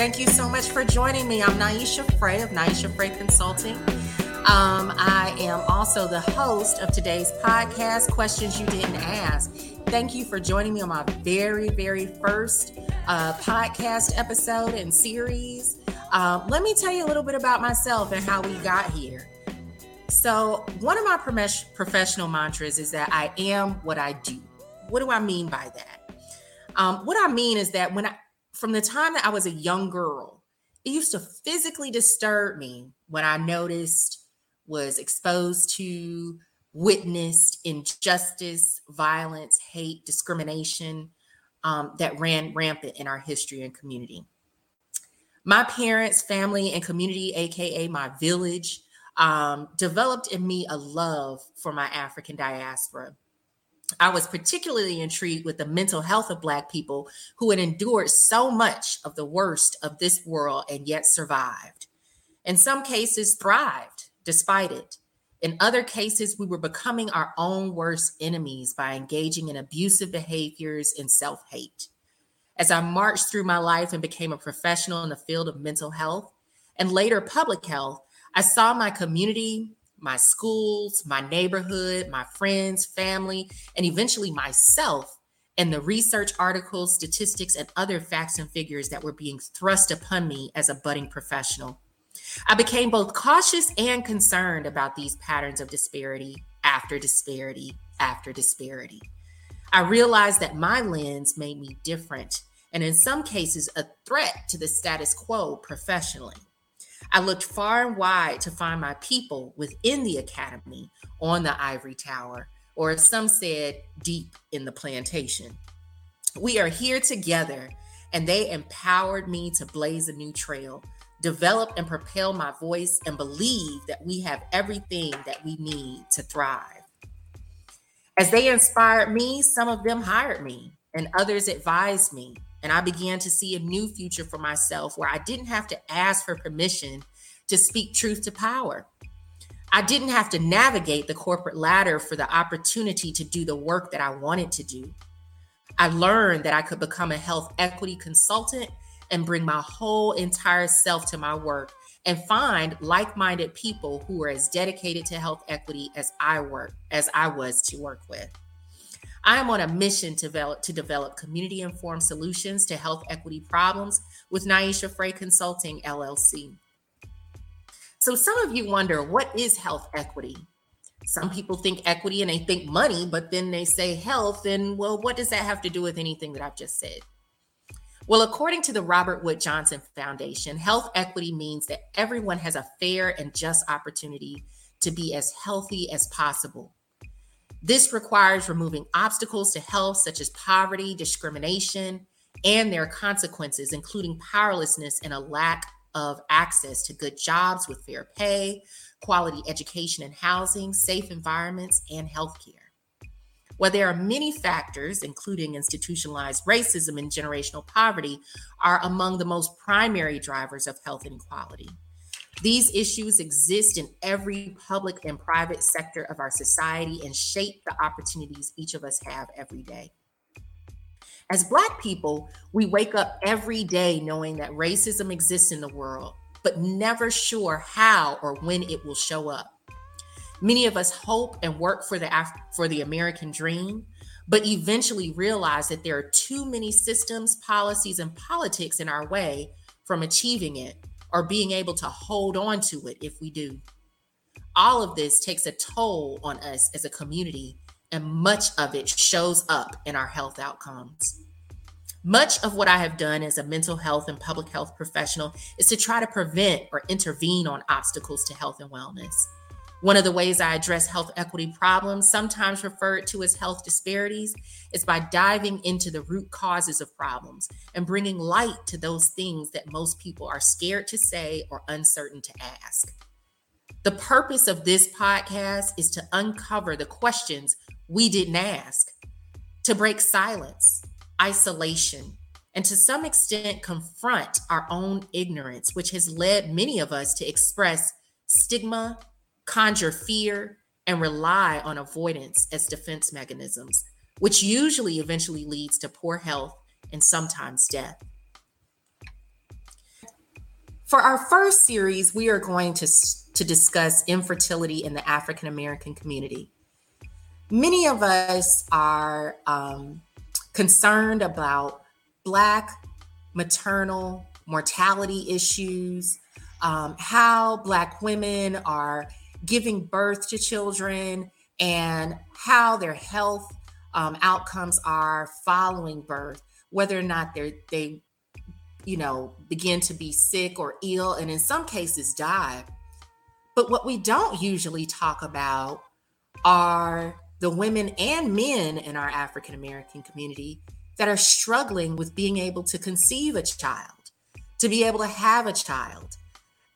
Thank you so much for joining me. I'm Niasha Fray of Niasha Fray Consulting. Um, I am also the host of today's podcast, Questions You Didn't Ask. Thank you for joining me on my very, very first uh, podcast episode and series. Uh, let me tell you a little bit about myself and how we got here. So, one of my professional mantras is that I am what I do. What do I mean by that? Um, what I mean is that when I, from the time that I was a young girl, it used to physically disturb me when I noticed, was exposed to, witnessed injustice, violence, hate, discrimination um, that ran rampant in our history and community. My parents, family, and community, AKA my village, um, developed in me a love for my African diaspora. I was particularly intrigued with the mental health of Black people who had endured so much of the worst of this world and yet survived. In some cases, thrived despite it. In other cases, we were becoming our own worst enemies by engaging in abusive behaviors and self hate. As I marched through my life and became a professional in the field of mental health and later public health, I saw my community, my schools, my neighborhood, my friends, family, and eventually myself and the research articles, statistics, and other facts and figures that were being thrust upon me as a budding professional. I became both cautious and concerned about these patterns of disparity after disparity after disparity. I realized that my lens made me different and, in some cases, a threat to the status quo professionally. I looked far and wide to find my people within the academy on the ivory tower, or as some said, deep in the plantation. We are here together, and they empowered me to blaze a new trail, develop and propel my voice, and believe that we have everything that we need to thrive. As they inspired me, some of them hired me, and others advised me and I began to see a new future for myself where I didn't have to ask for permission to speak truth to power. I didn't have to navigate the corporate ladder for the opportunity to do the work that I wanted to do. I learned that I could become a health equity consultant and bring my whole entire self to my work and find like-minded people who are as dedicated to health equity as I work as I was to work with. I am on a mission to develop, to develop community informed solutions to health equity problems with Niasha Fray Consulting LLC. So, some of you wonder what is health equity? Some people think equity and they think money, but then they say health. And well, what does that have to do with anything that I've just said? Well, according to the Robert Wood Johnson Foundation, health equity means that everyone has a fair and just opportunity to be as healthy as possible this requires removing obstacles to health, such as poverty, discrimination, and their consequences, including powerlessness and a lack of access to good jobs with fair pay, quality education and housing, safe environments, and healthcare. While there are many factors, including institutionalized racism and generational poverty, are among the most primary drivers of health inequality. These issues exist in every public and private sector of our society and shape the opportunities each of us have every day. As Black people, we wake up every day knowing that racism exists in the world, but never sure how or when it will show up. Many of us hope and work for the Af- for the American dream, but eventually realize that there are too many systems, policies, and politics in our way from achieving it or being able to hold on to it if we do. All of this takes a toll on us as a community, and much of it shows up in our health outcomes. Much of what I have done as a mental health and public health professional is to try to prevent or intervene on obstacles to health and wellness. One of the ways I address health equity problems, sometimes referred to as health disparities, is by diving into the root causes of problems and bringing light to those things that most people are scared to say or uncertain to ask. The purpose of this podcast is to uncover the questions we didn't ask, to break silence, isolation, and to some extent confront our own ignorance, which has led many of us to express stigma conjure fear, and rely on avoidance as defense mechanisms, which usually eventually leads to poor health and sometimes death. For our first series, we are going to, to discuss infertility in the African American community. Many of us are um, concerned about Black maternal mortality issues, um, how Black women are giving birth to children, and how their health um, outcomes are following birth, whether or not they they you know begin to be sick or ill, and in some cases die. But what we don't usually talk about are the women and men in our African American community that are struggling with being able to conceive a child, to be able to have a child.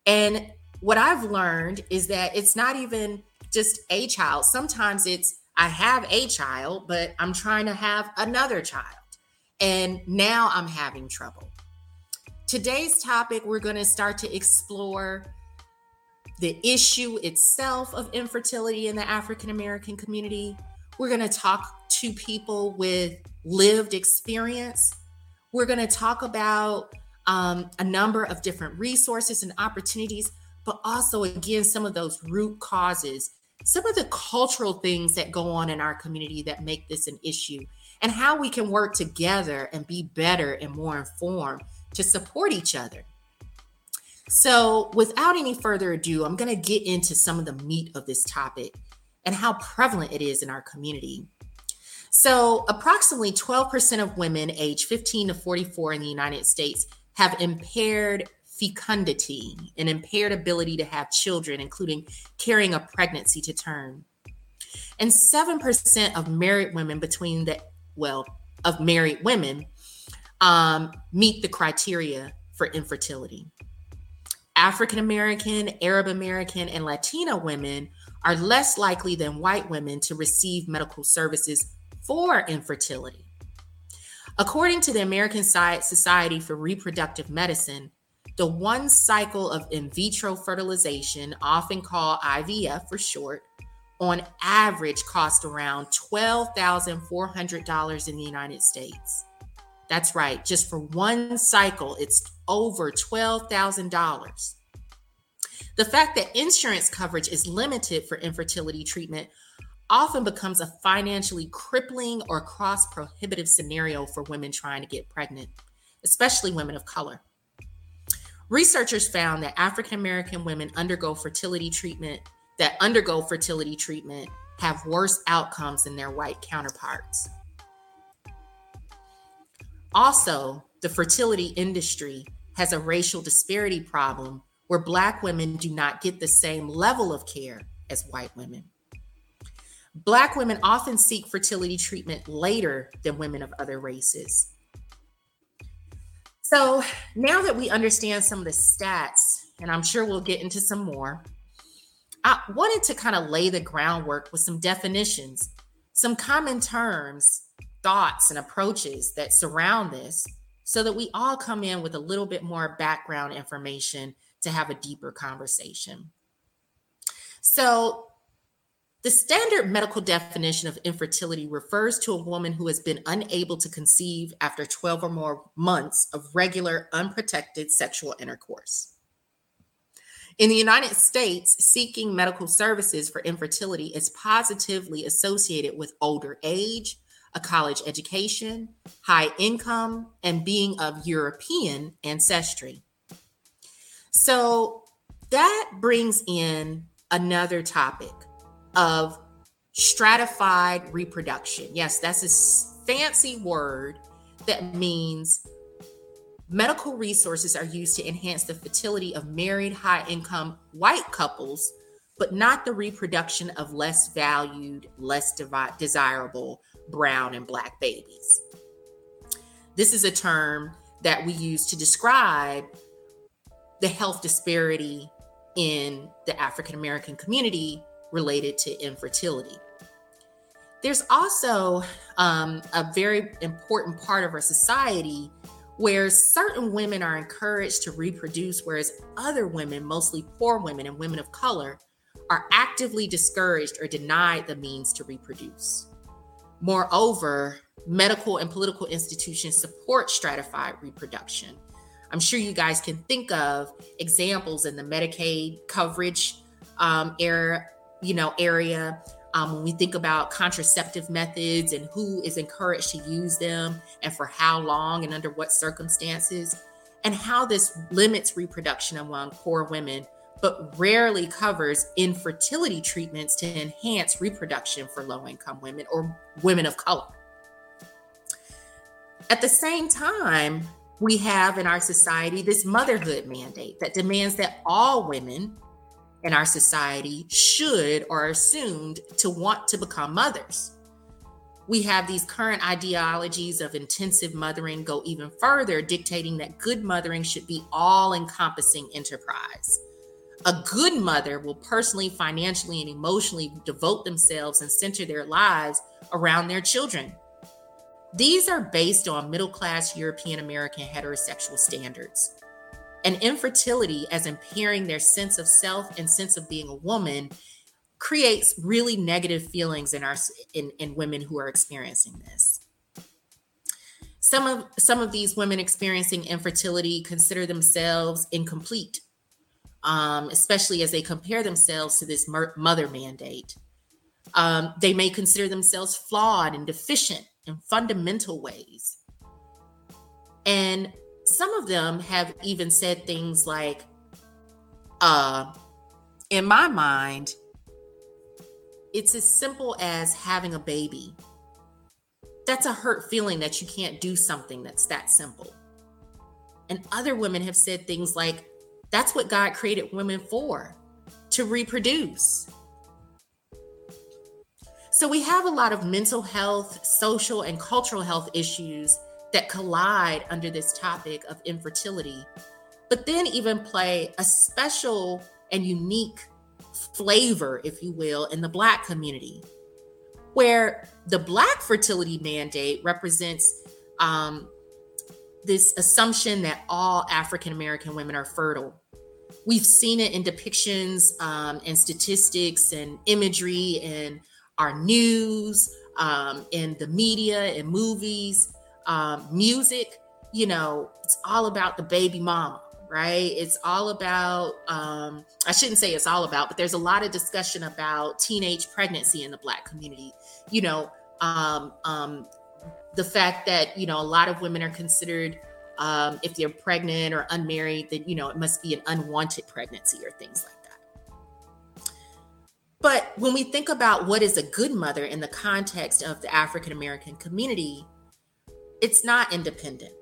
And what I've learned is that it's not even just a child. Sometimes it's I have a child, but I'm trying to have another child. And now I'm having trouble. Today's topic, we're going to start to explore the issue itself of infertility in the African American community. We're going to talk to people with lived experience. We're going to talk about um, a number of different resources and opportunities, but also, again, some of those root causes, some of the cultural things that go on in our community that make this an issue, and how we can work together and be better and more informed to support each other. So, without any further ado, I'm going to get into some of the meat of this topic and how prevalent it is in our community. So, approximately 12% of women aged 15 to 44 in the United States have impaired fecundity, an impaired ability to have children, including carrying a pregnancy to term. And 7% of married women between the, well, of married women um, meet the criteria for infertility. African American, Arab American, and Latina women are less likely than white women to receive medical services for infertility. According to the American Society for Reproductive Medicine, the one cycle of in vitro fertilization, often called IVF for short, on average cost around $12,400 in the United States. That's right, just for one cycle, it's over $12,000. The fact that insurance coverage is limited for infertility treatment often becomes a financially crippling or cross prohibitive scenario for women trying to get pregnant, especially women of color. Researchers found that African American women undergo fertility treatment that undergo fertility treatment have worse outcomes than their white counterparts. Also, the fertility industry has a racial disparity problem where Black women do not get the same level of care as white women. Black women often seek fertility treatment later than women of other races. So now that we understand some of the stats, and I'm sure we'll get into some more, I wanted to kind of lay the groundwork with some definitions, some common terms, thoughts, and approaches that surround this so that we all come in with a little bit more background information to have a deeper conversation. So, the standard medical definition of infertility refers to a woman who has been unable to conceive after 12 or more months of regular, unprotected sexual intercourse. In the United States, seeking medical services for infertility is positively associated with older age, a college education, high income, and being of European ancestry. So that brings in another topic of stratified reproduction. Yes, that's a fancy word that means medical resources are used to enhance the fertility of married high income white couples, but not the reproduction of less valued, less desirable brown and black babies. This is a term that we use to describe the health disparity in the African American community related to infertility. There's also um, a very important part of our society where certain women are encouraged to reproduce, whereas other women, mostly poor women and women of color, are actively discouraged or denied the means to reproduce. Moreover, medical and political institutions support stratified reproduction. I'm sure you guys can think of examples in the Medicaid coverage um, area, you know, area. Um, when we think about contraceptive methods and who is encouraged to use them and for how long and under what circumstances, and how this limits reproduction among poor women, but rarely covers infertility treatments to enhance reproduction for low income women or women of color. At the same time, we have in our society this motherhood mandate that demands that all women in our society should or are assumed to want to become mothers. We have these current ideologies of intensive mothering go even further, dictating that good mothering should be all encompassing enterprise. A good mother will personally, financially, and emotionally devote themselves and center their lives around their children. These are based on middle class European American heterosexual standards. And infertility, as impairing their sense of self and sense of being a woman, creates really negative feelings in our in, in women who are experiencing this. Some of some of these women experiencing infertility consider themselves incomplete, um, especially as they compare themselves to this mother mandate. Um, they may consider themselves flawed and deficient in fundamental ways. And some of them have even said things like, uh, in my mind, it's as simple as having a baby. That's a hurt feeling that you can't do something that's that simple. And other women have said things like, that's what God created women for to reproduce. So we have a lot of mental health, social, and cultural health issues that collide under this topic of infertility, but then even play a special and unique flavor, if you will, in the Black community, where the Black fertility mandate represents um, this assumption that all African American women are fertile. We've seen it in depictions um, and statistics and imagery and our news, um, in the media, and movies, um, music. You know, it's all about the baby mama, right? It's all about, um, I shouldn't say it's all about, but there's a lot of discussion about teenage pregnancy in the Black community. You know, um, um, the fact that, you know, a lot of women are considered um, if they're pregnant or unmarried, that you know it must be an unwanted pregnancy or things like that. but when we think about what is a good mother in the context of the African American community, it's not independent.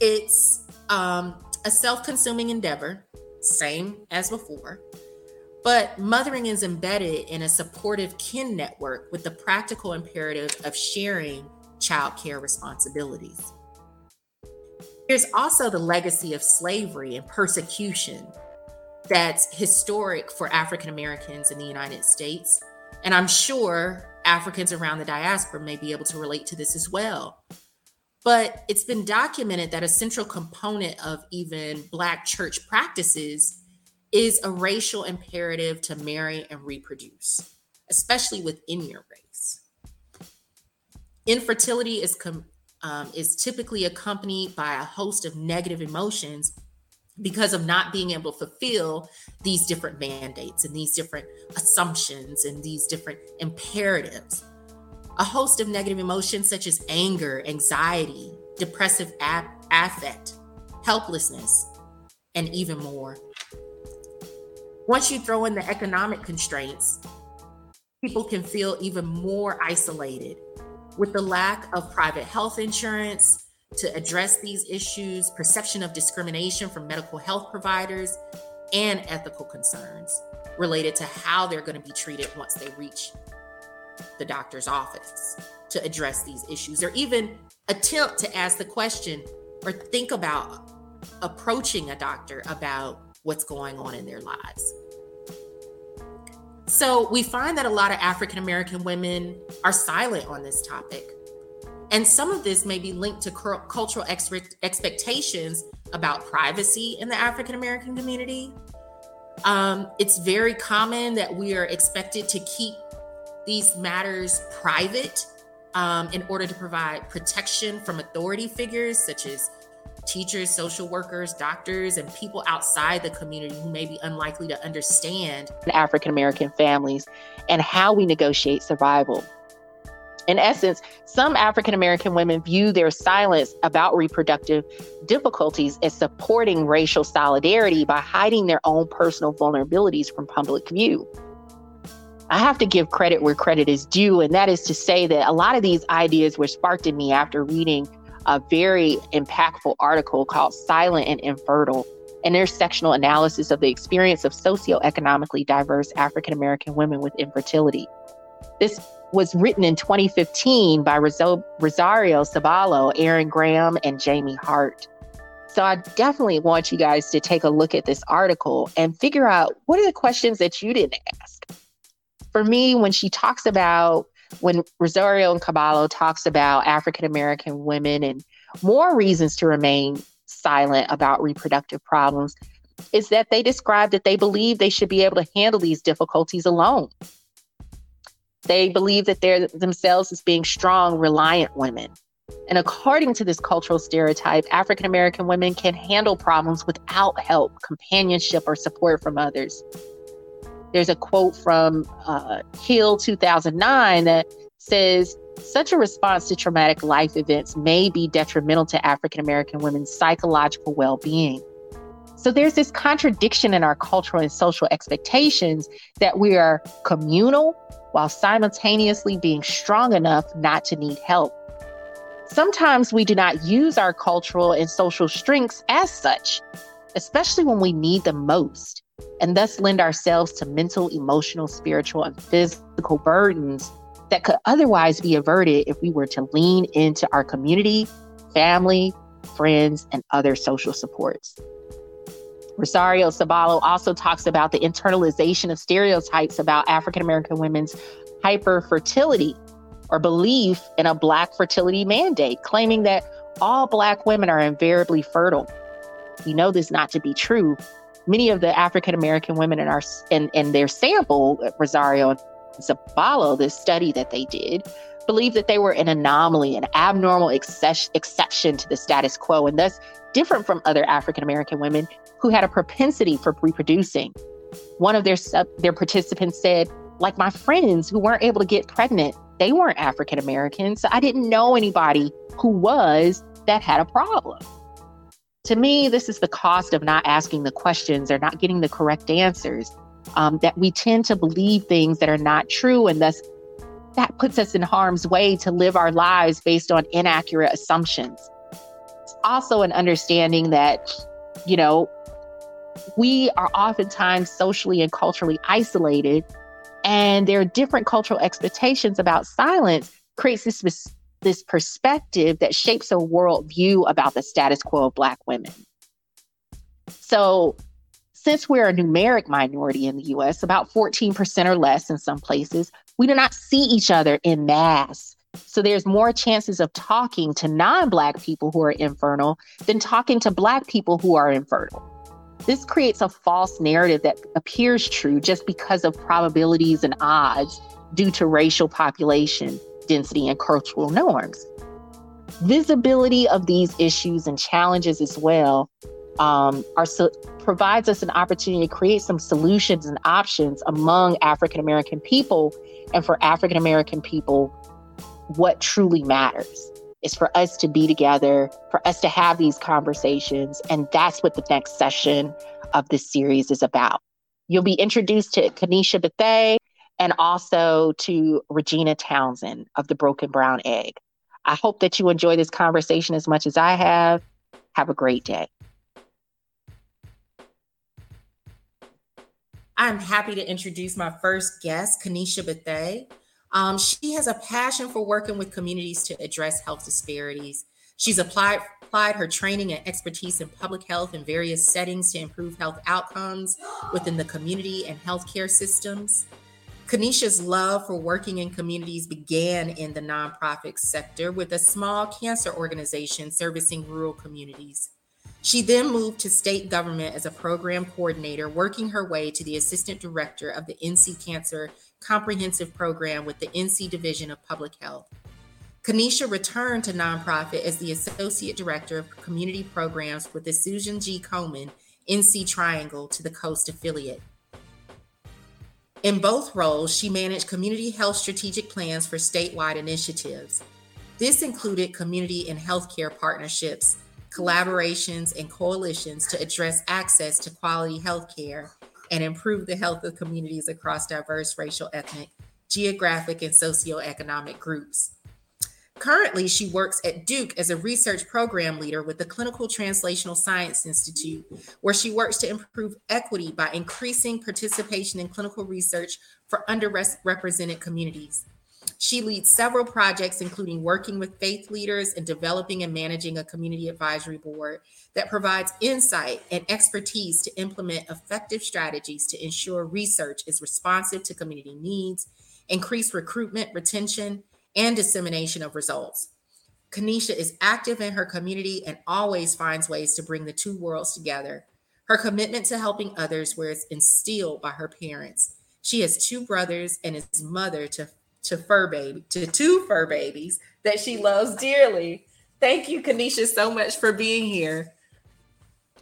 It's um, a self consuming endeavor, same as before. But mothering is embedded in a supportive kin network with the practical imperative of sharing childcare responsibilities. There's also the legacy of slavery and persecution that's historic for African Americans in the United States. And I'm sure Africans around the diaspora may be able to relate to this as well. But it's been documented that a central component of even Black church practices is a racial imperative to marry and reproduce, especially within your race. Infertility is, com- um, is typically accompanied by a host of negative emotions because of not being able to fulfill these different mandates and these different assumptions and these different imperatives. A host of negative emotions such as anger, anxiety, depressive ap- affect, helplessness, and even more. Once you throw in the economic constraints, people can feel even more isolated with the lack of private health insurance to address these issues, perception of discrimination from medical health providers, and ethical concerns related to how they're going to be treated once they reach the doctor's office to address these issues, or even attempt to ask the question or think about approaching a doctor about what's going on in their lives. So we find that a lot of African American women are silent on this topic. And some of this may be linked to cultural ex- expectations about privacy in the African American community. Um, it's very common that we are expected to keep these matters private um, in order to provide protection from authority figures such as teachers, social workers, doctors, and people outside the community who may be unlikely to understand African American families and how we negotiate survival. In essence, some African American women view their silence about reproductive difficulties as supporting racial solidarity by hiding their own personal vulnerabilities from public view. I have to give credit where credit is due, and that is to say that a lot of these ideas were sparked in me after reading a very impactful article called Silent and Infertile an intersectional analysis of the experience of socioeconomically diverse African American women with infertility. This was written in 2015 by Rosario Ceballo, Erin Graham, and Jamie Hart. So I definitely want you guys to take a look at this article and figure out what are the questions that you didn't ask. For me, when she talks about, when Rosario and Ceballo talks about African American women and more reasons to remain silent about reproductive problems, is that they describe that they believe they should be able to handle these difficulties alone. They believe that they're themselves as being strong, reliant women. And according to this cultural stereotype, African American women can handle problems without help, companionship, or support from others. There's a quote from uh, Hill 2009 that says, such a response to traumatic life events may be detrimental to African American women's psychological well being. So there's this contradiction in our cultural and social expectations that we are communal while simultaneously being strong enough not to need help. Sometimes we do not use our cultural and social strengths as such, especially when we need them most, and thus lend ourselves to mental, emotional, spiritual, and physical burdens that could otherwise be averted if we were to lean into our community, family, friends, and other social supports. Rosario Ceballo also talks about the internalization of stereotypes about African American women's hyperfertility or belief in a Black fertility mandate, claiming that all Black women are invariably fertile. We know this not to be true. Many of the African American women in our in, in their sample, uh, Rosario and Ceballo, this study that they did, believed that they were an anomaly, an abnormal exception to the status quo, and thus different from other African American women who had a propensity for reproducing. One of their their participants said, like my friends who weren't able to get pregnant, they weren't African Americans. So I didn't know anybody who was that had a problem. To me, this is the cost of not asking the questions or not getting the correct answers. Um, that we tend to believe things that are not true, and thus that puts us in harm's way to live our lives based on inaccurate assumptions. It's also an understanding that, you know, we are oftentimes socially and culturally isolated, and there are different cultural expectations about silence, creates this, this perspective that shapes a worldview about the status quo of Black women. So, since we're a numeric minority in the US, about 14% or less in some places, we do not see each other in mass. So there's more chances of talking to non Black people who are infertile than talking to Black people who are infertile. This creates a false narrative that appears true just because of probabilities and odds due to racial population density and cultural norms. Visibility of these issues and challenges as well um, are so, provides us an opportunity to create some solutions and options among African American people, and for African American people, what truly matters is for us to be together, for us to have these conversations. And that's what the next session of this series is about. You'll be introduced to Kenisha Bethea and also to Regina Townsend of the Broken Brown Egg. I hope that you enjoy this conversation as much as I have. Have a great day. I'm happy to introduce my first guest, Kenisha Bethea. Um, she has a passion for working with communities to address health disparities. She's applied applied her training and expertise in public health in various settings to improve health outcomes within the community and healthcare systems. Kenisha's love for working in communities began in the nonprofit sector with a small cancer organization servicing rural communities. She then moved to state government as a program coordinator, working her way to the assistant director of the NC Cancer Comprehensive Program with the NC Division of Public Health. Kenisha returned to nonprofit as the Associate Director of Community Programs with the Susan G. Komen NC Triangle to the Coast affiliate. In both roles, she managed community health strategic plans for statewide initiatives. This included community and healthcare partnerships, collaborations, and coalitions to address access to quality healthcare and improve the health of communities across diverse racial, ethnic, geographic, and socioeconomic groups. Currently, she works at Duke as a research program leader with the Clinical Translational Science Institute, where she works to improve equity by increasing participation in clinical research for underrepresented communities. She leads several projects, including working with faith leaders and developing and managing a community advisory board that provides insight and expertise to implement effective strategies to ensure research is responsive to community needs, increase recruitment, retention, and dissemination of results. Kenisha is active in her community and always finds ways to bring the two worlds together. Her commitment to helping others was instilled by her parents. She has two brothers and is mother to, to fur baby to two fur babies that she loves dearly. Thank you, Kenisha, so much for being here.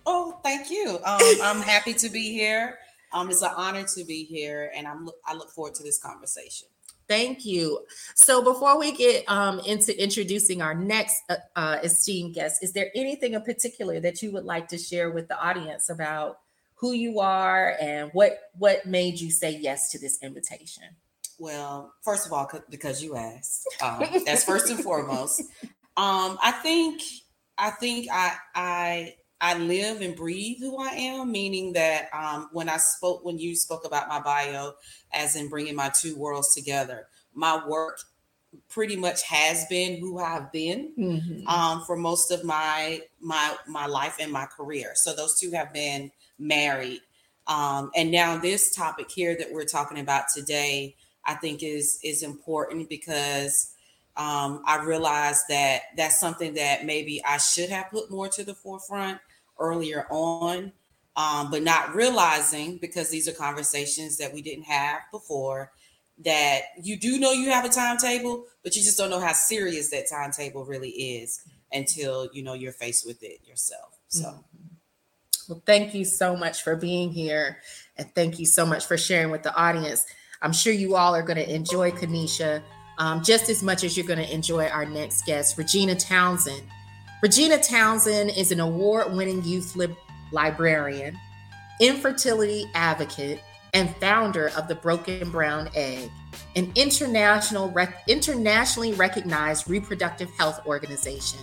Oh, thank you. Um, I'm happy to be here. Um, it's an honor to be here, and I'm I look forward to this conversation. Thank you. So before we get um, into introducing our next uh, uh, esteemed guest, is there anything in particular that you would like to share with the audience about who you are and what what made you say yes to this invitation? Well, first of all, because you asked, um, that's first and foremost. Um, I think I think I I I live and breathe who I am, meaning that um, when I spoke, when you spoke about my bio, as in bringing my two worlds together, my work pretty much has been who I've been mm-hmm. um, for most of my my my life and my career. So those two have been married, um, and now this topic here that we're talking about today, I think is is important because um, I realized that that's something that maybe I should have put more to the forefront earlier on, um, but not realizing because these are conversations that we didn't have before that you do know you have a timetable, but you just don't know how serious that timetable really is until you know you're faced with it yourself. So. Mm-hmm. Well, thank you so much for being here. And thank you so much for sharing with the audience. I'm sure you all are going to enjoy Kenisha um, just as much as you're going to enjoy our next guest, Regina Townsend. Regina Townsend is an award winning youth lib- librarian, infertility advocate, and founder of the Broken Brown Egg, an international rec- internationally recognized reproductive health organization.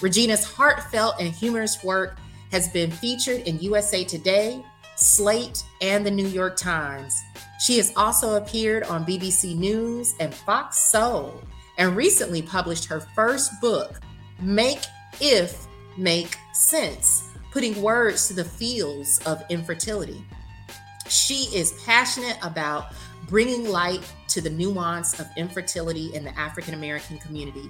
Regina's heartfelt and humorous work has been featured in USA Today, Slate, and the New York Times. She has also appeared on BBC News and Fox Soul and recently published her first book, Make if make sense, putting words to the feels of infertility. She is passionate about bringing light to the nuance of infertility in the African American community,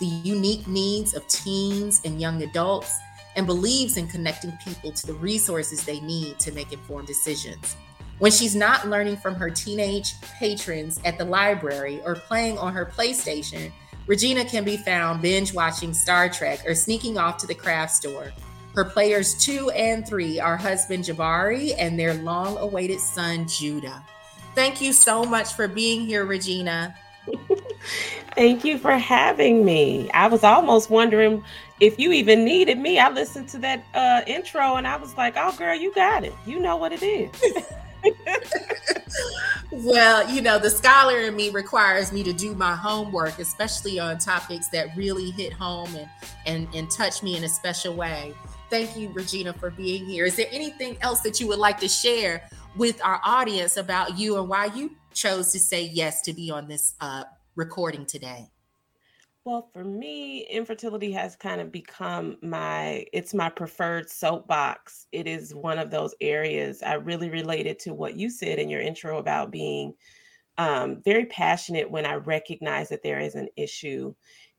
the unique needs of teens and young adults, and believes in connecting people to the resources they need to make informed decisions. When she's not learning from her teenage patrons at the library or playing on her PlayStation, Regina can be found binge watching Star Trek or sneaking off to the craft store. Her players two and three are husband Jabari and their long awaited son Judah. Thank you so much for being here, Regina. Thank you for having me. I was almost wondering if you even needed me. I listened to that uh, intro and I was like, oh, girl, you got it. You know what it is. well, you know, the scholar in me requires me to do my homework, especially on topics that really hit home and and and touch me in a special way. Thank you, Regina, for being here. Is there anything else that you would like to share with our audience about you and why you chose to say yes to be on this uh, recording today? Well, for me, infertility has kind of become my it's my preferred soapbox. It is one of those areas I really related to what you said in your intro about being um, very passionate when I recognize that there is an issue.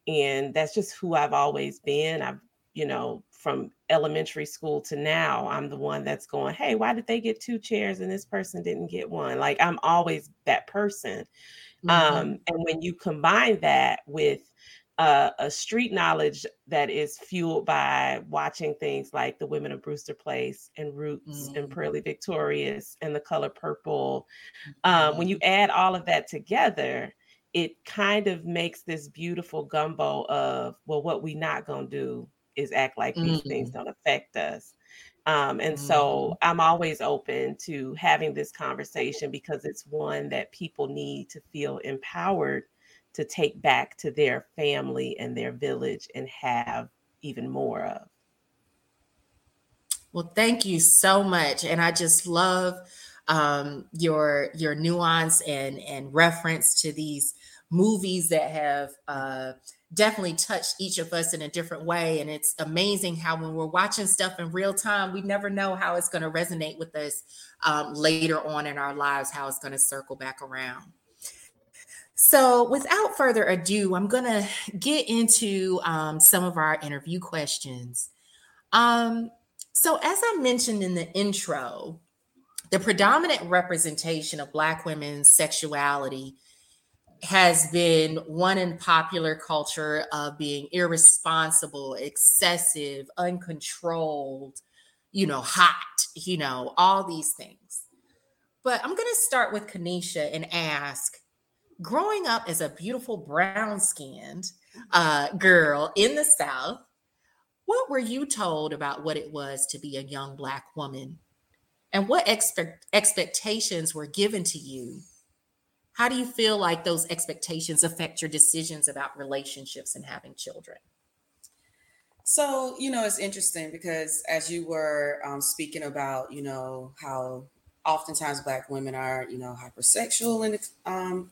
And that's just who I've always been. I've, you know, from elementary school to now, I'm the one that's going, hey, why did they get two chairs and this person didn't get one? Like I'm always that person. Mm-hmm. Um, and when you combine that with uh, a street knowledge that is fueled by watching things like the women of Brewster Place and Roots mm. and Purlie Victorious and the color purple. Um, when you mm-hmm. add all of that together, it kind of makes this beautiful gumbo of, well, what we not gonna do is act like mm. these things mm-hmm. don't affect us. Um, and mm. so I'm always open to having this conversation because it's one that people need to feel empowered to take back to their family and their village and have even more of. Well, thank you so much, and I just love um, your your nuance and and reference to these movies that have uh, definitely touched each of us in a different way. And it's amazing how when we're watching stuff in real time, we never know how it's going to resonate with us um, later on in our lives, how it's going to circle back around. So, without further ado, I'm going to get into um, some of our interview questions. Um, so, as I mentioned in the intro, the predominant representation of Black women's sexuality has been one in popular culture of being irresponsible, excessive, uncontrolled, you know, hot, you know, all these things. But I'm going to start with Kenisha and ask growing up as a beautiful brown skinned uh, girl in the South, what were you told about what it was to be a young Black woman? And what expect- expectations were given to you? How do you feel like those expectations affect your decisions about relationships and having children? So, you know, it's interesting because as you were um, speaking about, you know, how oftentimes Black women are, you know, hypersexual and um,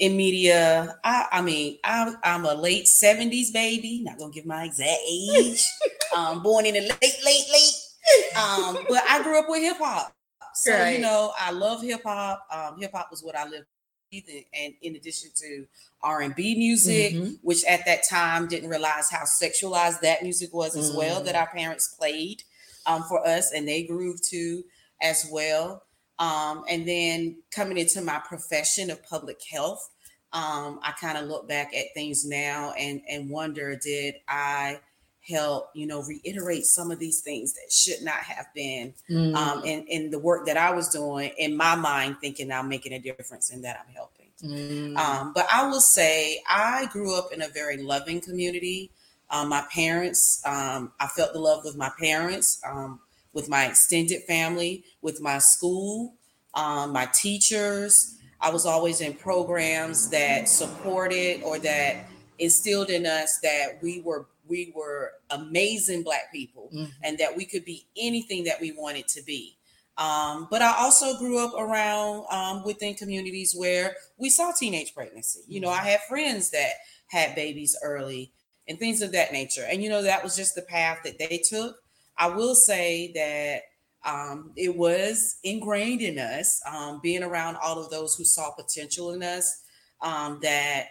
in media. I, I mean, I, am a late 70s baby, not gonna give my exact age. um, born in the late, late, late. Um, but I grew up with hip hop. So, right. you know, I love hip hop. Um, hip hop was what I lived with and in addition to r&b music mm-hmm. which at that time didn't realize how sexualized that music was as mm-hmm. well that mm. our parents played um, for us and they grew to as well um, and then coming into my profession of public health, um, I kind of look back at things now and and wonder, did I help, you know, reiterate some of these things that should not have been mm. um, in, in the work that I was doing in my mind, thinking I'm making a difference and that I'm helping. Mm. Um, but I will say I grew up in a very loving community. Um, my parents, um, I felt the love with my parents. Um, with my extended family, with my school, um, my teachers. I was always in programs that supported or that instilled in us that we were we were amazing black people mm-hmm. and that we could be anything that we wanted to be. Um, but I also grew up around um, within communities where we saw teenage pregnancy. You know, I had friends that had babies early and things of that nature. And, you know, that was just the path that they took. I will say that um, it was ingrained in us, um, being around all of those who saw potential in us, um, that,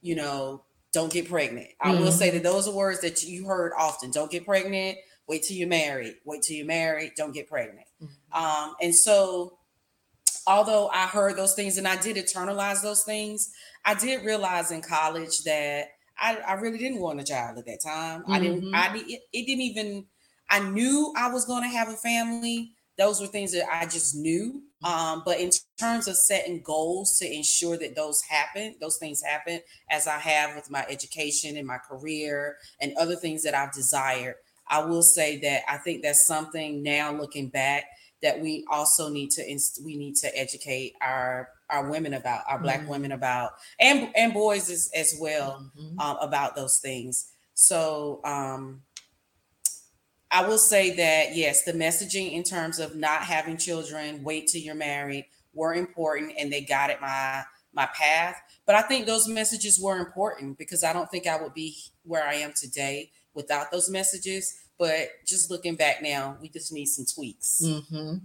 you know, don't get pregnant. I mm-hmm. will say that those are words that you heard often. Don't get pregnant. Wait till you're married. Wait till you're married. Don't get pregnant. Mm-hmm. Um, and so, although I heard those things and I did internalize those things, I did realize in college that I, I really didn't want a child at that time. Mm-hmm. I didn't. I it didn't even I knew I was going to have a family. Those were things that I just knew. Um, but in terms of setting goals to ensure that those happen, those things happen, as I have with my education and my career and other things that I've desired, I will say that I think that's something now looking back that we also need to inst- we need to educate our our women about our black mm-hmm. women about and and boys as, as well mm-hmm. um, about those things. So um, I will say that yes, the messaging in terms of not having children, wait till you're married, were important, and they guided my my path. But I think those messages were important because I don't think I would be where I am today without those messages. But just looking back now, we just need some tweaks. Mm-hmm.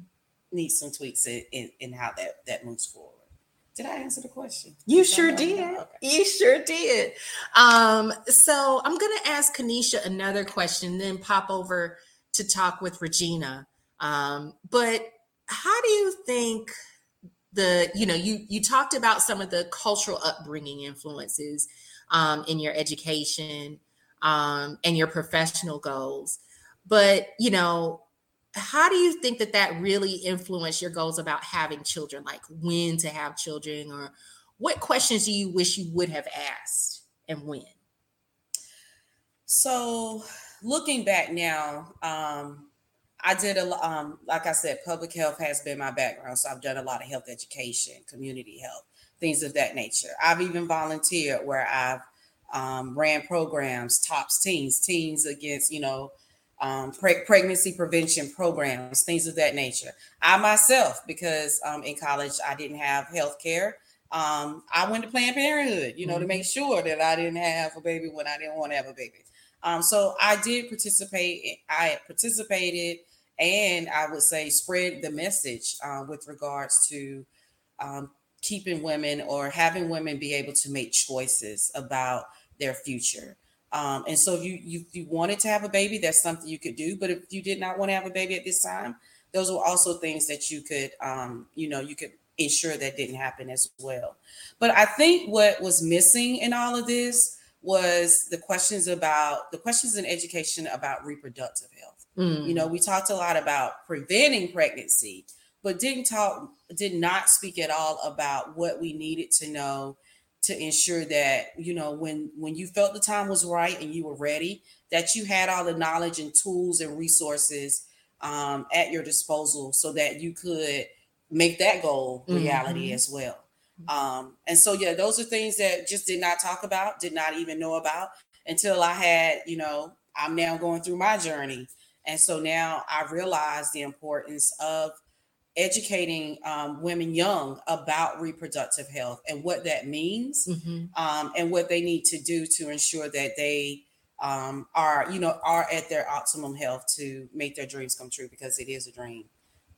Need some tweaks in, in, in how that that moves forward. Did I answer the question? You sure did. Okay. You sure did. Um, so I'm going to ask Kenisha another question, then pop over to talk with Regina. Um, but how do you think the, you know, you you talked about some of the cultural upbringing influences. um, in your education um, and your professional goals. But, you know, how do you think that that really influenced your goals about having children, like when to have children, or what questions do you wish you would have asked and when? So, looking back now, um, I did a um, like I said, public health has been my background, so I've done a lot of health education, community health, things of that nature. I've even volunteered where I've um, ran programs, TOPS teens, teens against you know um, pre- pregnancy prevention programs, things of that nature. I myself, because um, in college I didn't have health care, um, I went to Planned Parenthood, you know, mm-hmm. to make sure that I didn't have a baby when I didn't want to have a baby. Um, so I did participate. I participated, and I would say spread the message uh, with regards to um, keeping women or having women be able to make choices about their future. Um, and so if you, you you wanted to have a baby, that's something you could do. But if you did not want to have a baby at this time, those were also things that you could um, you know you could ensure that didn't happen as well. But I think what was missing in all of this was the questions about the questions in education about reproductive health. Mm. You know, we talked a lot about preventing pregnancy, but didn't talk did not speak at all about what we needed to know to ensure that you know when when you felt the time was right and you were ready that you had all the knowledge and tools and resources um, at your disposal so that you could make that goal reality mm-hmm. as well um, and so yeah those are things that just did not talk about did not even know about until i had you know i'm now going through my journey and so now i realize the importance of educating um, women young about reproductive health and what that means mm-hmm. um, and what they need to do to ensure that they um, are you know are at their optimum health to make their dreams come true because it is a dream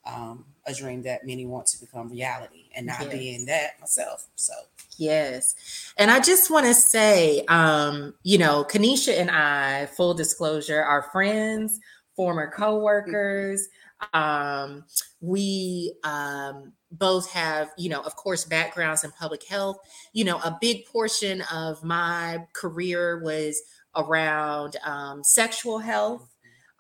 um, a dream that many want to become reality and not yes. being that myself so yes and i just want to say um, you know Kenisha and i full disclosure are friends former co-workers um, we um, both have, you know, of course, backgrounds in public health. You know, a big portion of my career was around um, sexual health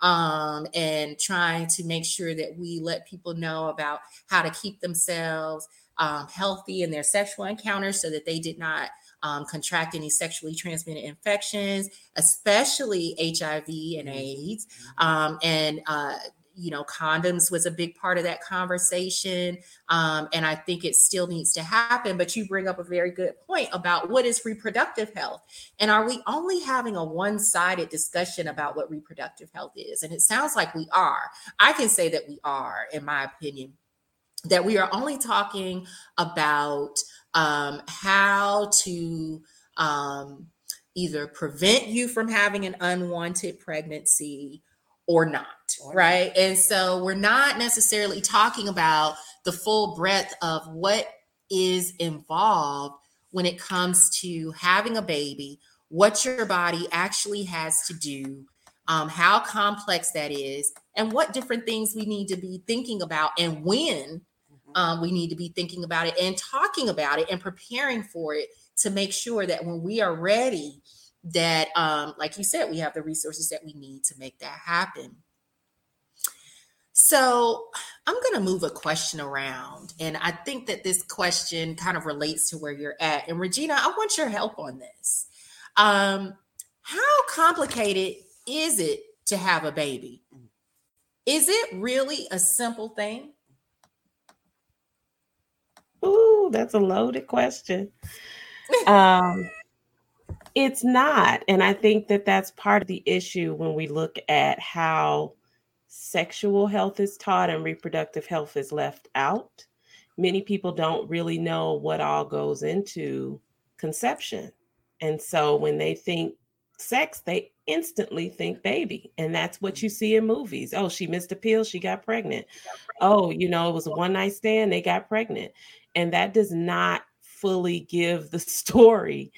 um, and trying to make sure that we let people know about how to keep themselves um, healthy in their sexual encounters so that they did not um, contract any sexually transmitted infections, especially HIV and AIDS, um, and uh, you know, condoms was a big part of that conversation. Um, and I think it still needs to happen. But you bring up a very good point about what is reproductive health. And are we only having a one sided discussion about what reproductive health is? And it sounds like we are. I can say that we are, in my opinion, that we are only talking about um, how to. Um, either prevent you from having an unwanted pregnancy or not, right? And so we're not necessarily talking about the full breadth of what is involved when it comes to having a baby, what your body actually has to do, um, how complex that is, and what different things we need to be thinking about, and when mm-hmm. um, we need to be thinking about it and talking about it and preparing for it to make sure that when we are ready, that um, like you said we have the resources that we need to make that happen so i'm going to move a question around and i think that this question kind of relates to where you're at. And regina i want your help on this. Um, how complicated is it to have a baby? Is it really a simple thing? Ooh, that's a loaded question. Um it's not. And I think that that's part of the issue when we look at how sexual health is taught and reproductive health is left out. Many people don't really know what all goes into conception. And so when they think sex, they instantly think baby. And that's what you see in movies. Oh, she missed a pill, she got pregnant. Oh, you know, it was a one night stand, they got pregnant. And that does not fully give the story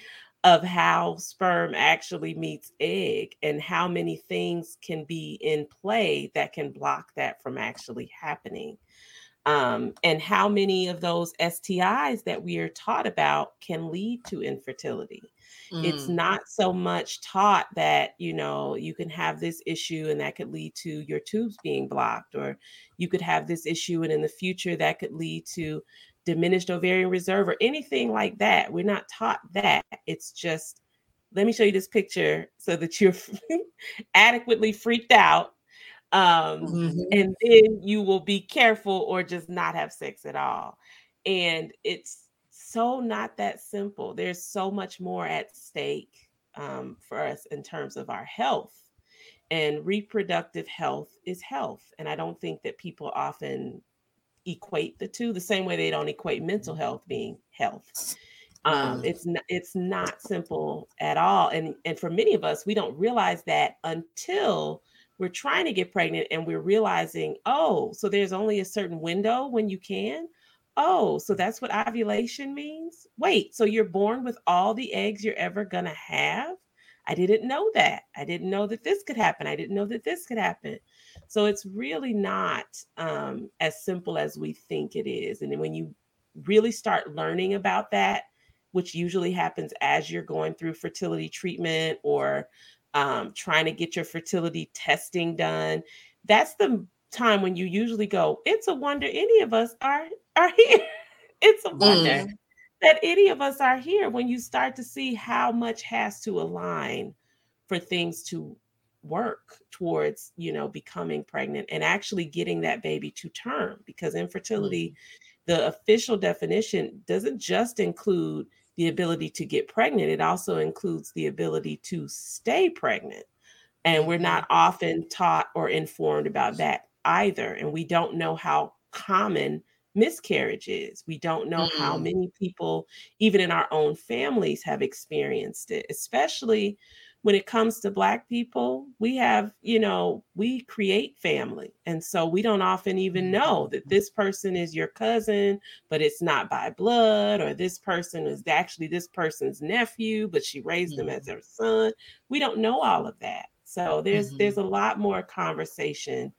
of how sperm actually meets egg and how many things can be in play that can block that from actually happening. Um, and how many of those STIs that we are taught about can lead to infertility. Mm. It's not so much taught that, you know, you can have this issue and that could lead to your tubes being blocked, or you could have this issue and in the future that could lead to diminished ovarian reserve or anything like that. We're not taught that. It's just, let me show you this picture so that you're adequately freaked out. Um, mm-hmm. And then you will be careful or just not have sex at all. And it's so not that simple. There's so much more at stake um, for us in terms of our health. And reproductive health is health. And I don't think that people often equate the two the same way they don't equate mental health being health. Um, it's not, it's not simple at all, and and for many of us, we don't realize that until we're trying to get pregnant and we're realizing, oh, so there's only a certain window when you can. Oh, so that's what ovulation means. Wait, so you're born with all the eggs you're ever gonna have? I didn't know that. I didn't know that this could happen. I didn't know that this could happen. So it's really not um, as simple as we think it is. And when you really start learning about that, which usually happens as you're going through fertility treatment or um, trying to get your fertility testing done, that's the time when you usually go, it's a wonder any of us are are here. it's a wonder mm. that any of us are here when you start to see how much has to align for things to work towards you know becoming pregnant and actually getting that baby to term because infertility mm-hmm. the official definition doesn't just include the ability to get pregnant it also includes the ability to stay pregnant and we're not mm-hmm. often taught or informed about that either and we don't know how common miscarriage is we don't know mm-hmm. how many people even in our own families have experienced it especially when it comes to black people we have you know we create family and so we don't often even know that mm-hmm. this person is your cousin but it's not by blood or this person is actually this person's nephew but she raised mm-hmm. him as mm-hmm. her son we don't know all of that so there's mm-hmm. there's a lot more conversation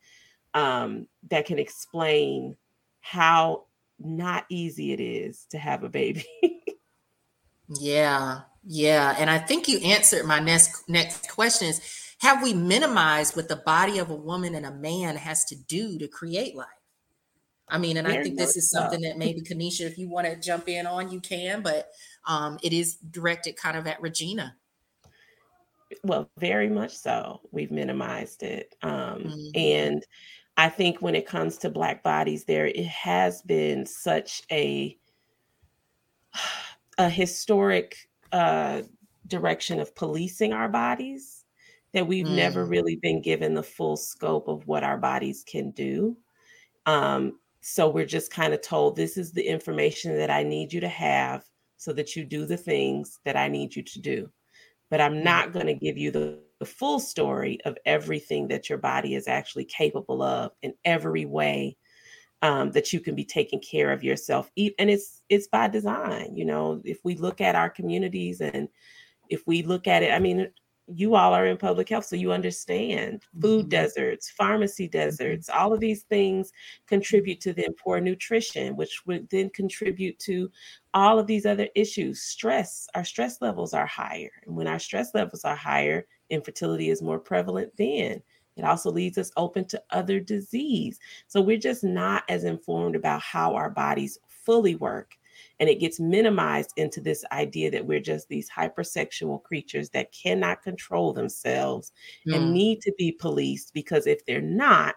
um, that can explain how not easy it is to have a baby yeah yeah, and I think you answered my next next question is have we minimized what the body of a woman and a man has to do to create life? I mean, and I think this is something that maybe Kenisha, if you want to jump in on, you can, but um, it is directed kind of at Regina. Well, very much so. We've minimized it. Um, mm-hmm. And I think when it comes to Black bodies, there it has been such a a historic uh, direction of policing our bodies that we've mm. never really been given the full scope of what our bodies can do. Um, so we're just kind of told this is the information that I need you to have so that you do the things that I need you to do. But I'm mm. not going to give you the, the full story of everything that your body is actually capable of in every way um, that you can be taking care of yourself and it's it's by design you know if we look at our communities and if we look at it i mean you all are in public health so you understand food mm-hmm. deserts pharmacy mm-hmm. deserts mm-hmm. all of these things contribute to then poor nutrition which would then contribute to all of these other issues stress our stress levels are higher and when our stress levels are higher infertility is more prevalent then it also leaves us open to other disease. So we're just not as informed about how our bodies fully work. And it gets minimized into this idea that we're just these hypersexual creatures that cannot control themselves mm. and need to be policed because if they're not,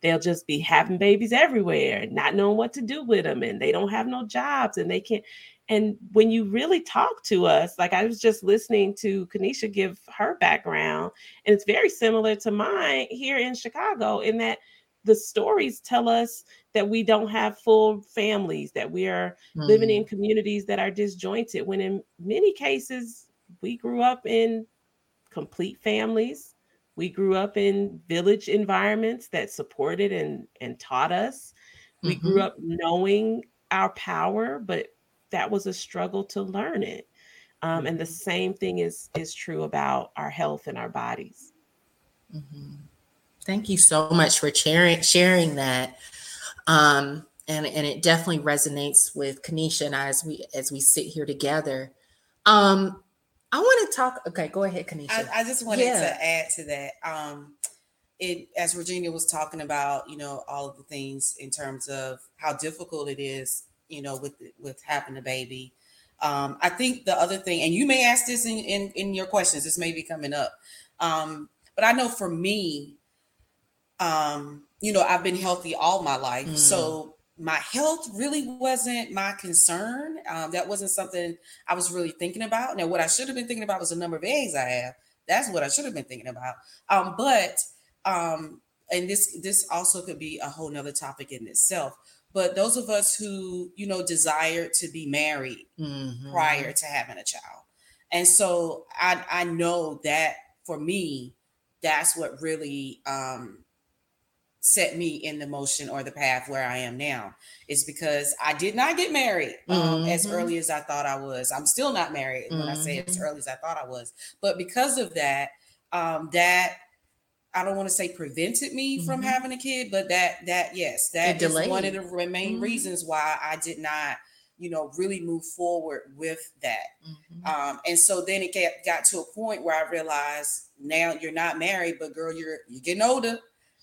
they'll just be having babies everywhere, not knowing what to do with them, and they don't have no jobs and they can't. And when you really talk to us, like I was just listening to Kenisha give her background, and it's very similar to mine here in Chicago, in that the stories tell us that we don't have full families, that we are mm. living in communities that are disjointed, when in many cases, we grew up in complete families. We grew up in village environments that supported and, and taught us. We mm-hmm. grew up knowing our power, but that was a struggle to learn it. Um, and the mm-hmm. same thing is is true about our health and our bodies. Mm-hmm. Thank you so much for sharing sharing that. Um, and and it definitely resonates with Kenisha and I as we as we sit here together. Um, I want to talk. Okay, go ahead, Kenisha. I, I just wanted yeah. to add to that. Um, it as Regina was talking about, you know, all of the things in terms of how difficult it is, you know, with with having a baby. Um, I think the other thing, and you may ask this in, in, in your questions, this may be coming up. Um, but I know for me, um, you know, I've been healthy all my life. Mm. So my health really wasn't my concern. Um, that wasn't something I was really thinking about. Now, what I should have been thinking about was the number of eggs I have. That's what I should have been thinking about. Um, but um, and this this also could be a whole nother topic in itself. But those of us who, you know, desire to be married mm-hmm. prior to having a child. And so I I know that for me, that's what really um set me in the motion or the path where I am now is because I did not get married um, mm-hmm. as early as I thought I was. I'm still not married mm-hmm. when I say as mm-hmm. early as I thought I was. But because of that, um, that I don't want to say prevented me mm-hmm. from having a kid, but that that yes, that is one of the main mm-hmm. reasons why I did not, you know, really move forward with that. Mm-hmm. Um, and so then it got, got to a point where I realized now you're not married, but girl, you're you're getting older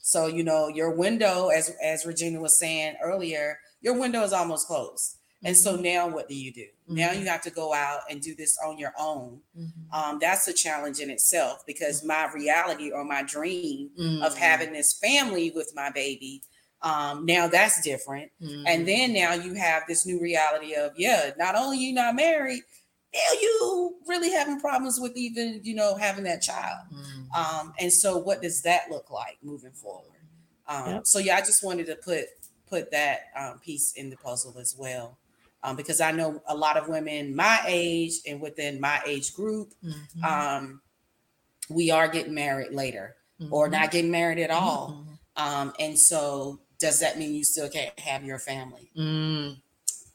so, you know, your window, as as Regina was saying earlier, your window is almost closed. And so mm-hmm. now what do you do? Mm-hmm. Now you have to go out and do this on your own. Mm-hmm. Um, that's a challenge in itself because mm-hmm. my reality or my dream of mm-hmm. having this family with my baby, um, now that's different. And mm-hmm. then now you have this new reality of, yeah, not only you not married, now you really having problems with even, you know, having that child. Um, and so what does that look like moving forward? Um, yep. So yeah, I just wanted to put put that um, piece in the puzzle as well. Um, because I know a lot of women my age and within my age group, mm-hmm. um, we are getting married later mm-hmm. or not getting married at all. Mm-hmm. Um, and so, does that mean you still can't have your family? Mm.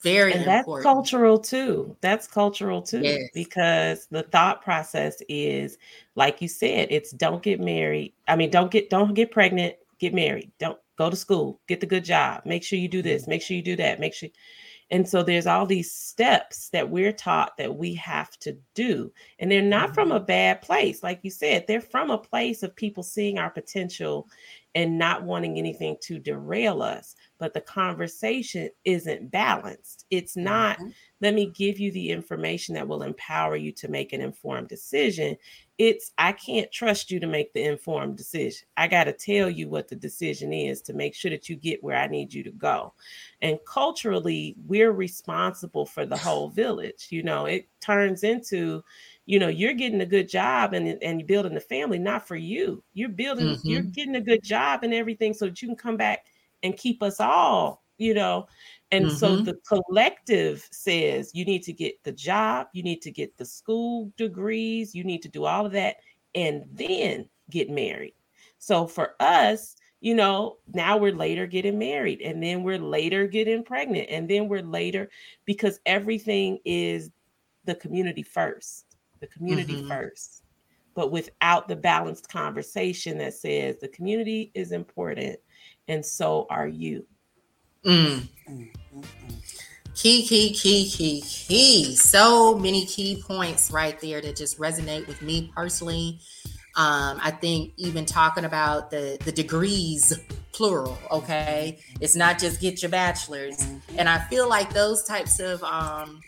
Very and that's cultural too. That's cultural too, yes. because the thought process is, like you said, it's don't get married. I mean, don't get don't get pregnant, get married. Don't go to school, get the good job. Make sure you do this. Mm-hmm. Make sure you do that. Make sure. And so there's all these steps that we're taught that we have to do. And they're not mm-hmm. from a bad place. Like you said, they're from a place of people seeing our potential and not wanting anything to derail us but the conversation isn't balanced. It's not, mm-hmm. let me give you the information that will empower you to make an informed decision. It's, I can't trust you to make the informed decision. I got to tell you what the decision is to make sure that you get where I need you to go. And culturally, we're responsible for the whole village. You know, it turns into, you know you're getting a good job and and you're building a family not for you you're building mm-hmm. you're getting a good job and everything so that you can come back and keep us all, you know. And mm-hmm. so the collective says you need to get the job, you need to get the school degrees, you need to do all of that, and then get married. So for us, you know, now we're later getting married, and then we're later getting pregnant, and then we're later because everything is the community first, the community mm-hmm. first. But without the balanced conversation that says the community is important, and so are you. Mm. Key, key, key, key, key. So many key points right there that just resonate with me personally. Um, I think even talking about the the degrees plural, okay, it's not just get your bachelor's, and I feel like those types of um,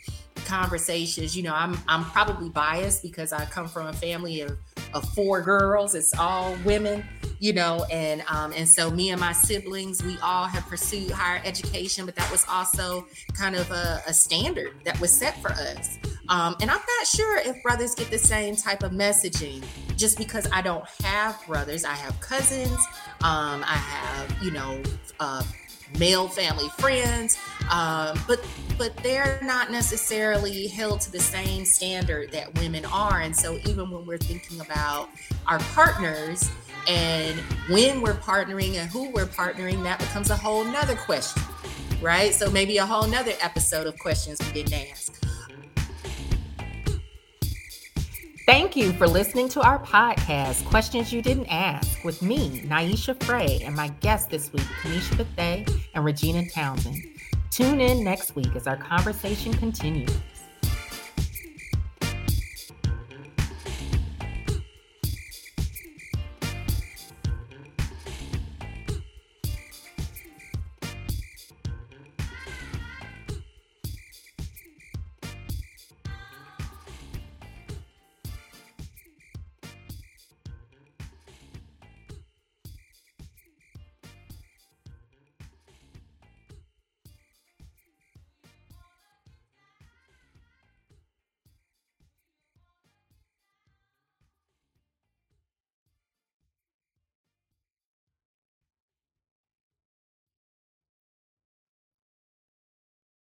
conversations. You know, I'm I'm probably biased because I come from a family of of four girls. It's all women, you know, and um, and so me and my siblings, we all have pursued higher education, but that was also kind of a, a standard that was set for us. Um, and I'm not sure if brothers get the same type of messaging. Just because I don't have brothers, I have cousins. Um, I have, you know, uh, male family friends, um, but but they're not necessarily held to the same standard that women are. And so even when we're thinking about our partners and when we're partnering and who we're partnering, that becomes a whole nother question, right? So maybe a whole nother episode of questions we didn't ask. Thank you for listening to our podcast, Questions You Didn't Ask, with me, Niasha Fray, and my guests this week, Kenisha Bethea and Regina Townsend. Tune in next week as our conversation continues.